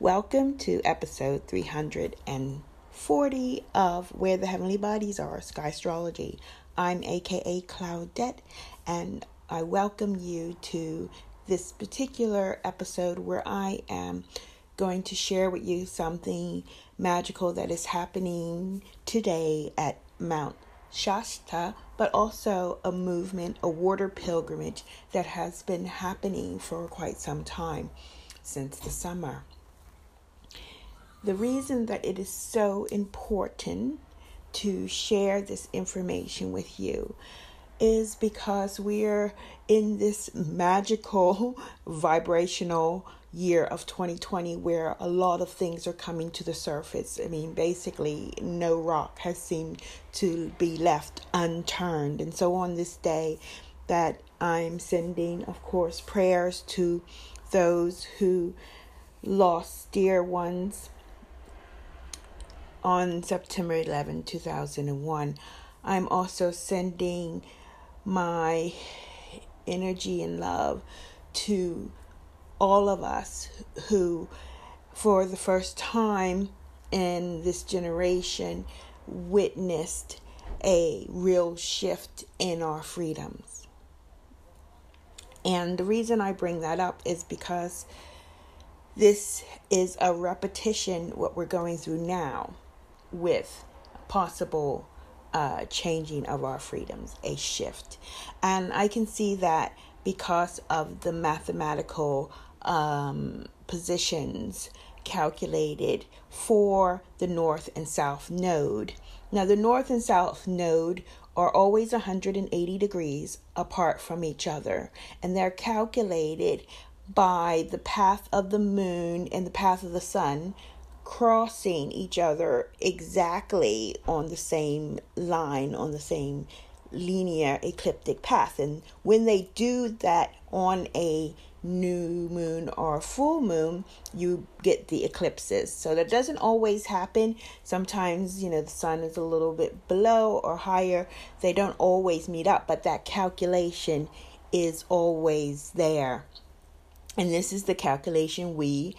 Welcome to episode 340 of Where the Heavenly Bodies Are Sky Astrology. I'm AKA Claudette, and I welcome you to this particular episode where I am going to share with you something magical that is happening today at Mount Shasta, but also a movement, a water pilgrimage that has been happening for quite some time since the summer. The reason that it is so important to share this information with you is because we're in this magical vibrational year of 2020 where a lot of things are coming to the surface. I mean, basically, no rock has seemed to be left unturned. And so, on this day, that I'm sending, of course, prayers to those who lost dear ones on September 11, 2001. I'm also sending my energy and love to all of us who, for the first time in this generation, witnessed a real shift in our freedoms. And the reason I bring that up is because this is a repetition what we're going through now with possible uh, changing of our freedoms, a shift. And I can see that because of the mathematical um, positions calculated for the north and south node. Now, the north and south node are always 180 degrees apart from each other, and they're calculated by the path of the moon and the path of the sun crossing each other exactly on the same line, on the same linear ecliptic path. And when they do that on a new moon or full moon, you get the eclipses. So that doesn't always happen. Sometimes, you know, the sun is a little bit below or higher. They don't always meet up, but that calculation is always there. And this is the calculation we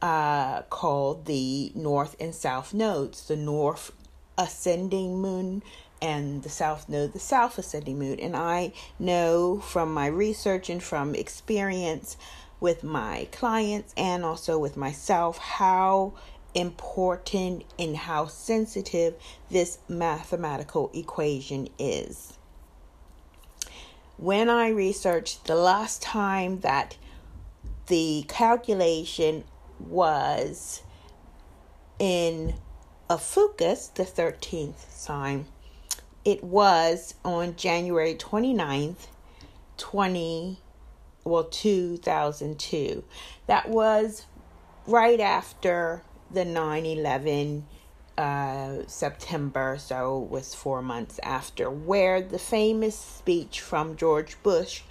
uh, called the north and south nodes. The north ascending moon and the south node, the south ascending moon. And I know from my research and from experience with my clients and also with myself how important and how sensitive this mathematical equation is. When I researched the last time that the calculation was in Ophiuchus, the 13th sign. It was on January 29th, 20 well 2002. That was right after the 9/11 uh, September, so it was four months after, where the famous speech from George Bush,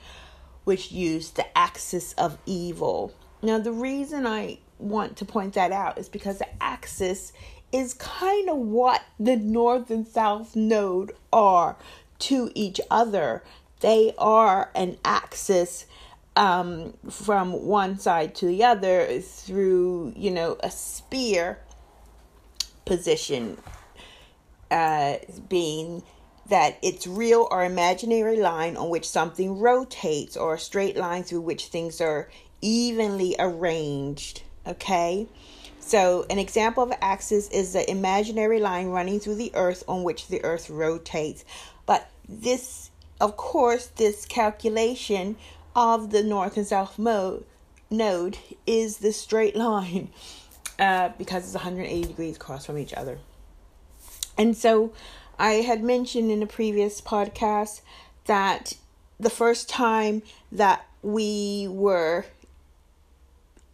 which used the axis of evil. Now, the reason I want to point that out is because the axis is kind of what the north and south node are to each other. They are an axis um, from one side to the other through, you know, a spear position, uh, being that it's real or imaginary line on which something rotates or a straight line through which things are evenly arranged Okay? So, an example of an axis is the imaginary line running through the earth on which the earth rotates. But this, of course, this calculation of the north and south mode node is the straight line uh, because it's 180 degrees across from each other. And so, I had mentioned in a previous podcast that the first time that we were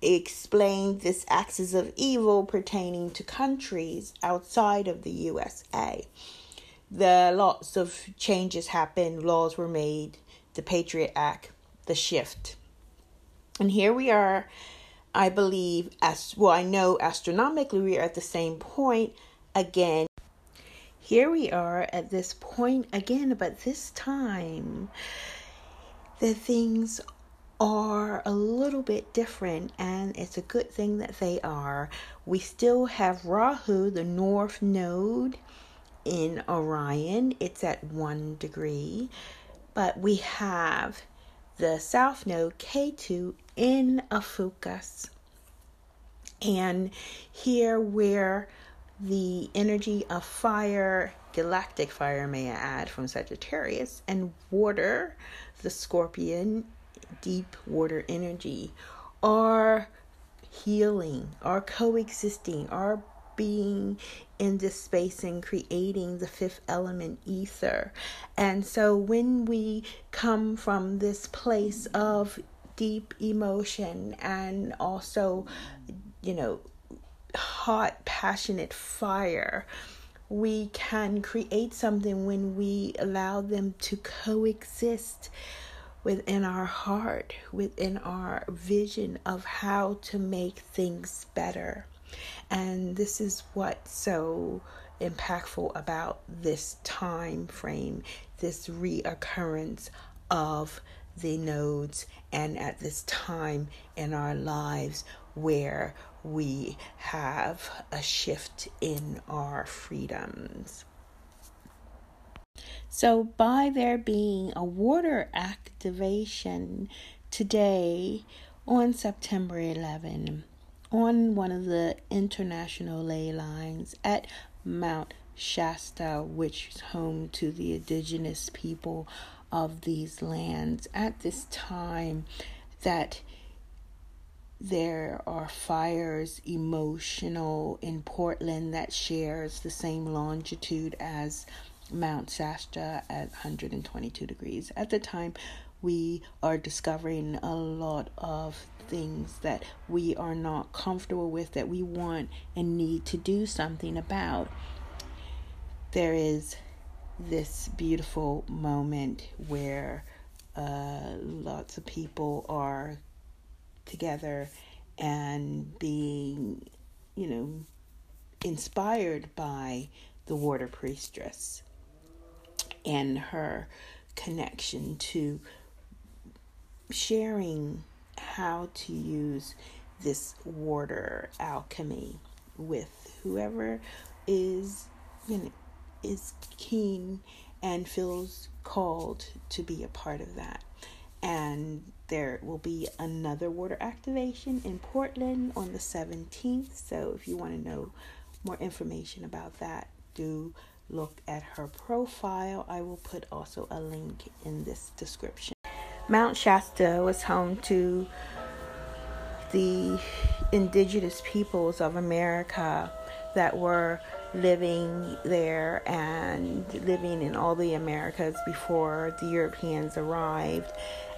explained this axis of evil pertaining to countries outside of the USA. The lots of changes happened, laws were made, the Patriot Act, the shift. And here we are, I believe, as well, I know astronomically we are at the same point again. Here we are at this point again, but this time the things are a little bit different, and it's a good thing that they are. We still have Rahu, the north node in Orion, it's at one degree, but we have the south node Ketu in Ophiuchus. And here, where the energy of fire, galactic fire, may I add, from Sagittarius, and water, the scorpion, deep water energy, are healing, are coexisting, are being in this space and creating the fifth element ether. And so when we come from this place of deep emotion and also, you know, hot, passionate fire, we can create something when we allow them to coexist within our heart, within our vision of how to make things better. And this is what's so impactful about this time frame, this reoccurrence of the nodes, and at this time in our lives where we have a shift in our freedoms. So, by there being a water activation today on September 11, on one of the international ley lines at Mount Shasta, which is home to the indigenous people of these lands, at this time that there are fires emotional in Portland that shares the same longitude as Mount Shasta at 122 degrees. At the time, we are discovering a lot of things that we are not comfortable with, that we want and need to do something about. There is this beautiful moment where uh, lots of people are together and being, you know, inspired by the water priestess and her connection to sharing how to use this water alchemy with whoever is you know is keen and feels called to be a part of that. And there will be another water activation in Portland on the 17th so if you want to know more information about that do look at her profile. I will put also a link in this description. Mount Shasta was home to the indigenous peoples of America that were living there and living in all the Americas before the Europeans arrived.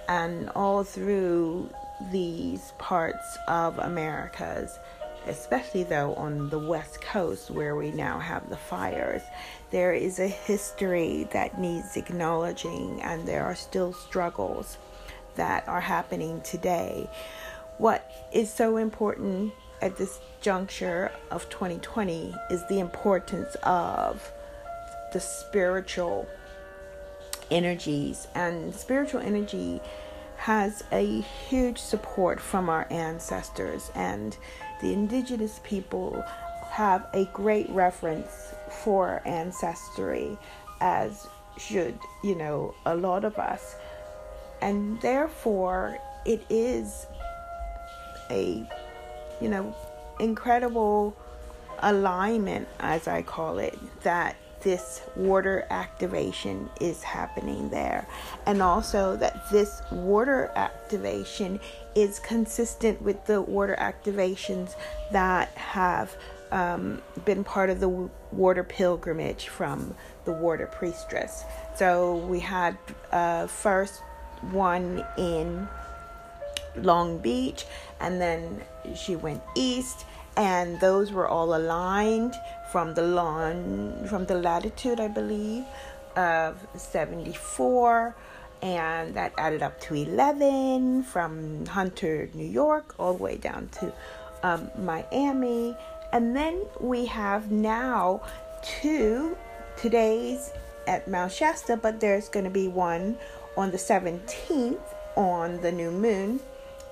And all through these parts of Americas, especially though on the West Coast where we now have the fires, there is a history that needs acknowledging, and there are still struggles that are happening today. What is so important at this juncture of 2020 is the importance of the spiritual energies, and spiritual energy has a huge support from our ancestors, and the indigenous people have a great reference for ancestry, as should, you know, a lot of us. And therefore, it is a, you know, incredible alignment, as I call it, that this water activation is happening there. And also that this water activation is consistent with the water activations that have um, been part of the water pilgrimage from the water priestess. So we had uh, first one in Long Beach, and then she went east, and those were all aligned from the lawn from the latitude, I believe, of 74 and that added up to 11 from Hunter, New York, all the way down to um, Miami. And then we have now two today's at Mount Shasta, but there's going to be one on the 17th on the new moon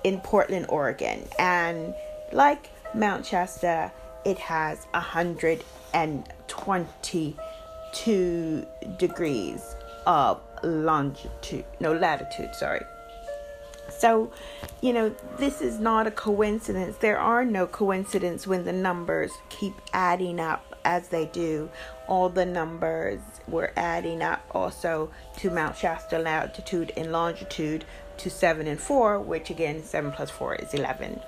in Portland, Oregon. And like Mount Shasta, it has 122 degrees of longitude, no latitude, sorry. So, you know, this is not a coincidence. There are no coincidences when the numbers keep adding up as they do. All the numbers were adding up also to Mount Shasta latitude and longitude to 7 and 4, which again, 7 plus 4 is 11.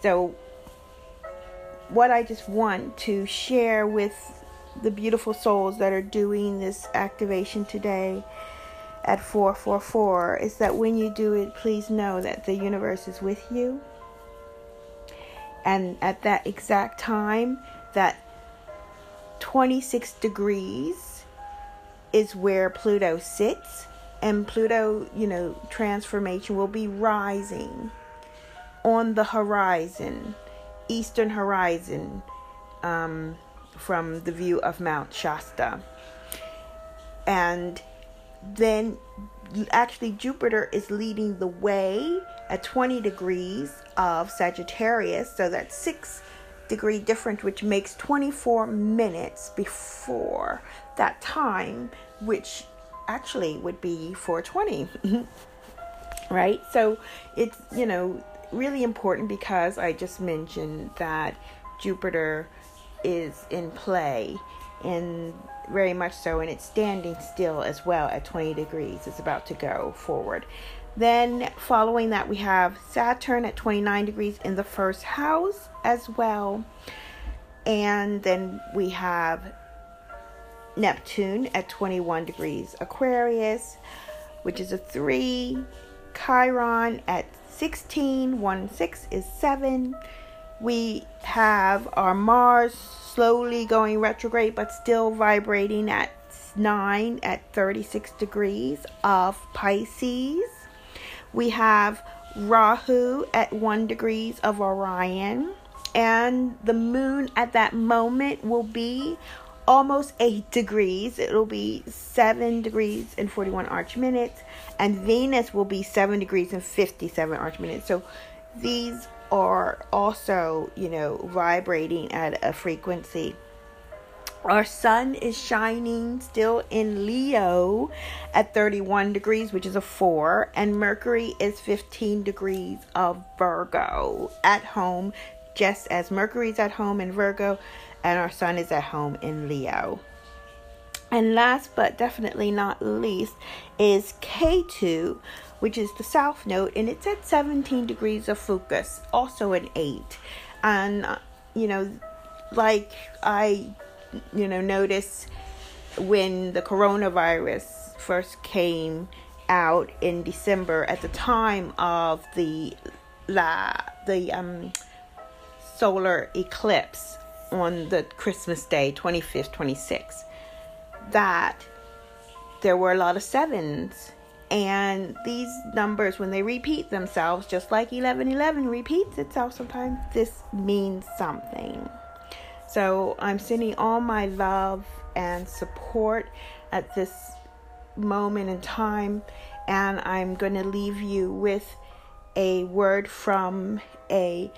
So, what I just want to share with the beautiful souls that are doing this activation today at 444 is that when you do it, please know that the universe is with you. And at that exact time, that 26 degrees is where Pluto sits. And Pluto, you know, transformation will be rising on the horizon, eastern horizon, um, from the view of Mount Shasta. And then actually Jupiter is leading the way at 20 degrees of Sagittarius, so that's 6 degree difference which makes 24 minutes before that time which actually would be 420 right so it's you know really important because i just mentioned that jupiter is in play and very much so, and it's standing still as well at 20 degrees. It's about to go forward. Then, following that, we have Saturn at 29 degrees in the first house as well. And then we have Neptune at 21 degrees Aquarius, which is a 3. Chiron at 16, 1 6 is 7. We have our Mars slowly going retrograde but still vibrating at 9 at 36 degrees of Pisces. We have Rahu at 1 degrees of Orion and the moon at that moment will be almost 8 degrees. It'll be 7 degrees and 41 arch minutes and Venus will be 7 degrees and 57 arch minutes. So these are also, you know, vibrating at a frequency. Our sun is shining still in Leo at 31 degrees, which is a 4, and Mercury is 15 degrees of Virgo at home, just as Mercury's at home in Virgo and our sun is at home in Leo. And last but definitely not least is Ketu, which is the south node, and it's at 17 degrees of focus, also an 8. And, uh, you know, like I, you know, noticed when the coronavirus first came out in December at the time of the la the um solar eclipse on the Christmas day 25th 26th that there were a lot of sevens and these numbers, when they repeat themselves, just like 1111 repeats itself sometimes, this means something. So I'm sending all my love and support at this moment in time. And I'm going to leave you with a word from a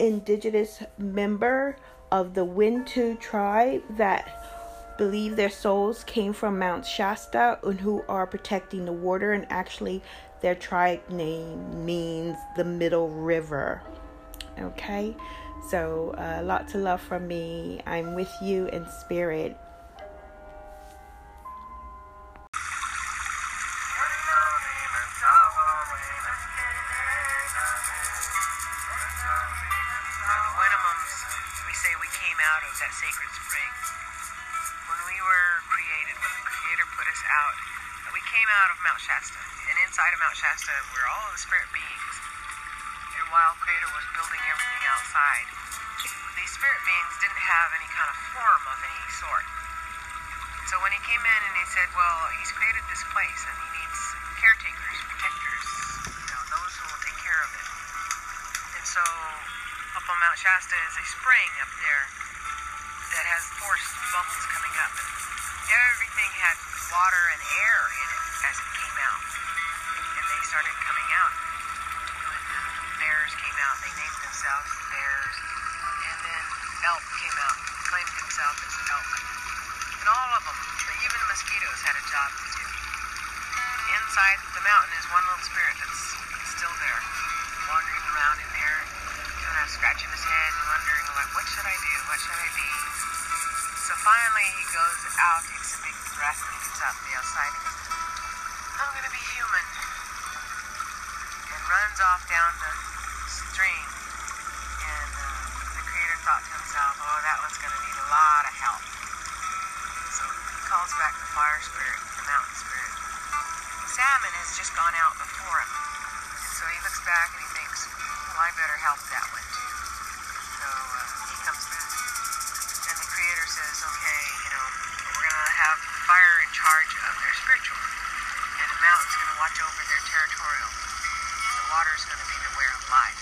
indigenous member of the Wintu tribe that believe their souls came from Mount Shasta and who are protecting the water, and actually, their tribe name means the middle river. Okay, so uh, lots of love from me. I'm with you in spirit. Shasta And inside of Mount Shasta were all of the spirit beings. And while Creator was building everything outside, these spirit beings didn't have any kind of form of any sort. So when he came in and he said, well, he's created this place and he needs caretakers, protectors, you know, those who will take care of it. And so up on Mount Shasta is a spring up there that has forced bubbles coming up. Everything had water and air in it as it came out And they started coming out. When uh, bears came out, they named themselves bears. And then elk came out, claimed himself as elk. And all of them, even the mosquitoes, had a job to do. Inside the mountain is one little spirit that's still there, wandering around in there, kind of scratching his head and wondering, like, what should I do? Finally he goes out, takes a big breath, and gets out the outside and I'm to be human. And runs off down the stream. And uh, the creator thought to himself, oh, that one's to need a lot of help. So he calls back the fire spirit, the mountain spirit. Salmon has just gone out before him. So he looks back and he thinks, well, I better help that one charge of their spiritual. And the mountain's going to watch over their territorial. And the water's going to be the way of life.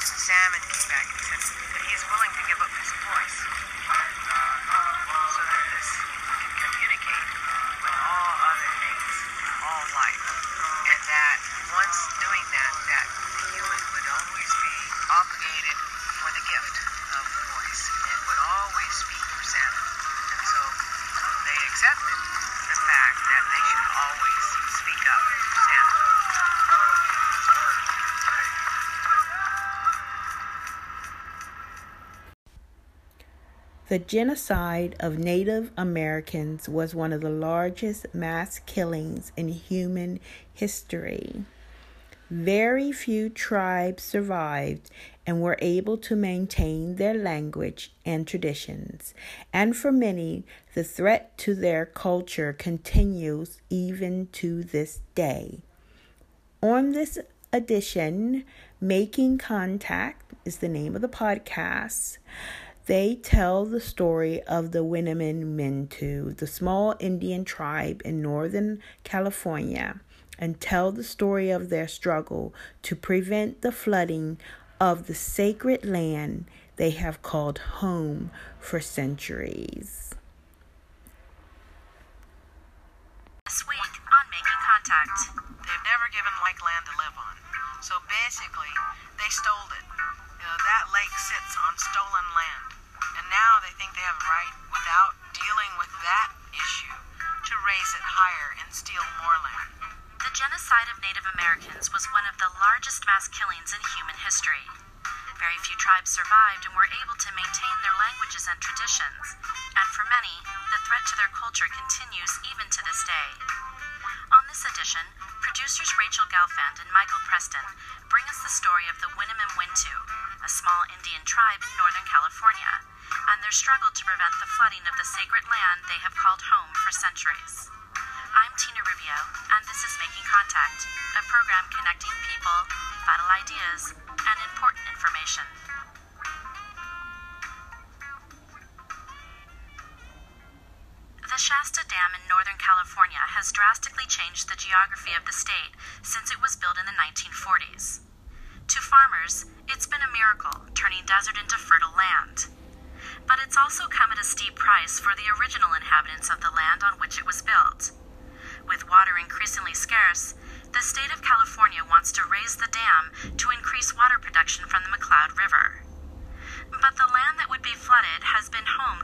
And the salmon came back and said that he is willing to give up his voice The genocide of Native Americans was one of the largest mass killings in human history. Very few tribes survived and were able to maintain their language and traditions, and for many, the threat to their culture continues even to this day. On this edition, Making Contact is the name of the podcast. They tell the story of the Winnemem Wintu, the small Indian tribe in Northern California, and tell the story of their struggle to prevent the flooding of the sacred land they have called home for centuries. This So basically, they stole it. You know, that lake sits on stolen land. And now they think they have a right, without dealing with that issue, to raise it higher and steal more land. The genocide of Native Americans was one of the largest mass killings in human history. Very few tribes survived and were able to maintain their languages and traditions, and for many, the threat to their culture continues even to this day. On this edition, producers Rachel Gelfand and Michael Preston bring us the story of the Winnemem Wintu, a small Indian tribe in Northern California, and their struggle to prevent the flooding of the sacred land they have called home for centuries. I'm Tina Rubio, and this is Making Contact, a program connecting people, vital ideas, and important information. Has drastically changed the geography of the state since it was built in the 1940s. To farmers, it's been a miracle, turning desert into fertile land. But it's also come at a steep price for the original inhabitants of the land on which it was built. With water increasingly scarce, the state of California wants to raise the dam to increase water production from the McCloud River. But the land that would be flooded has been home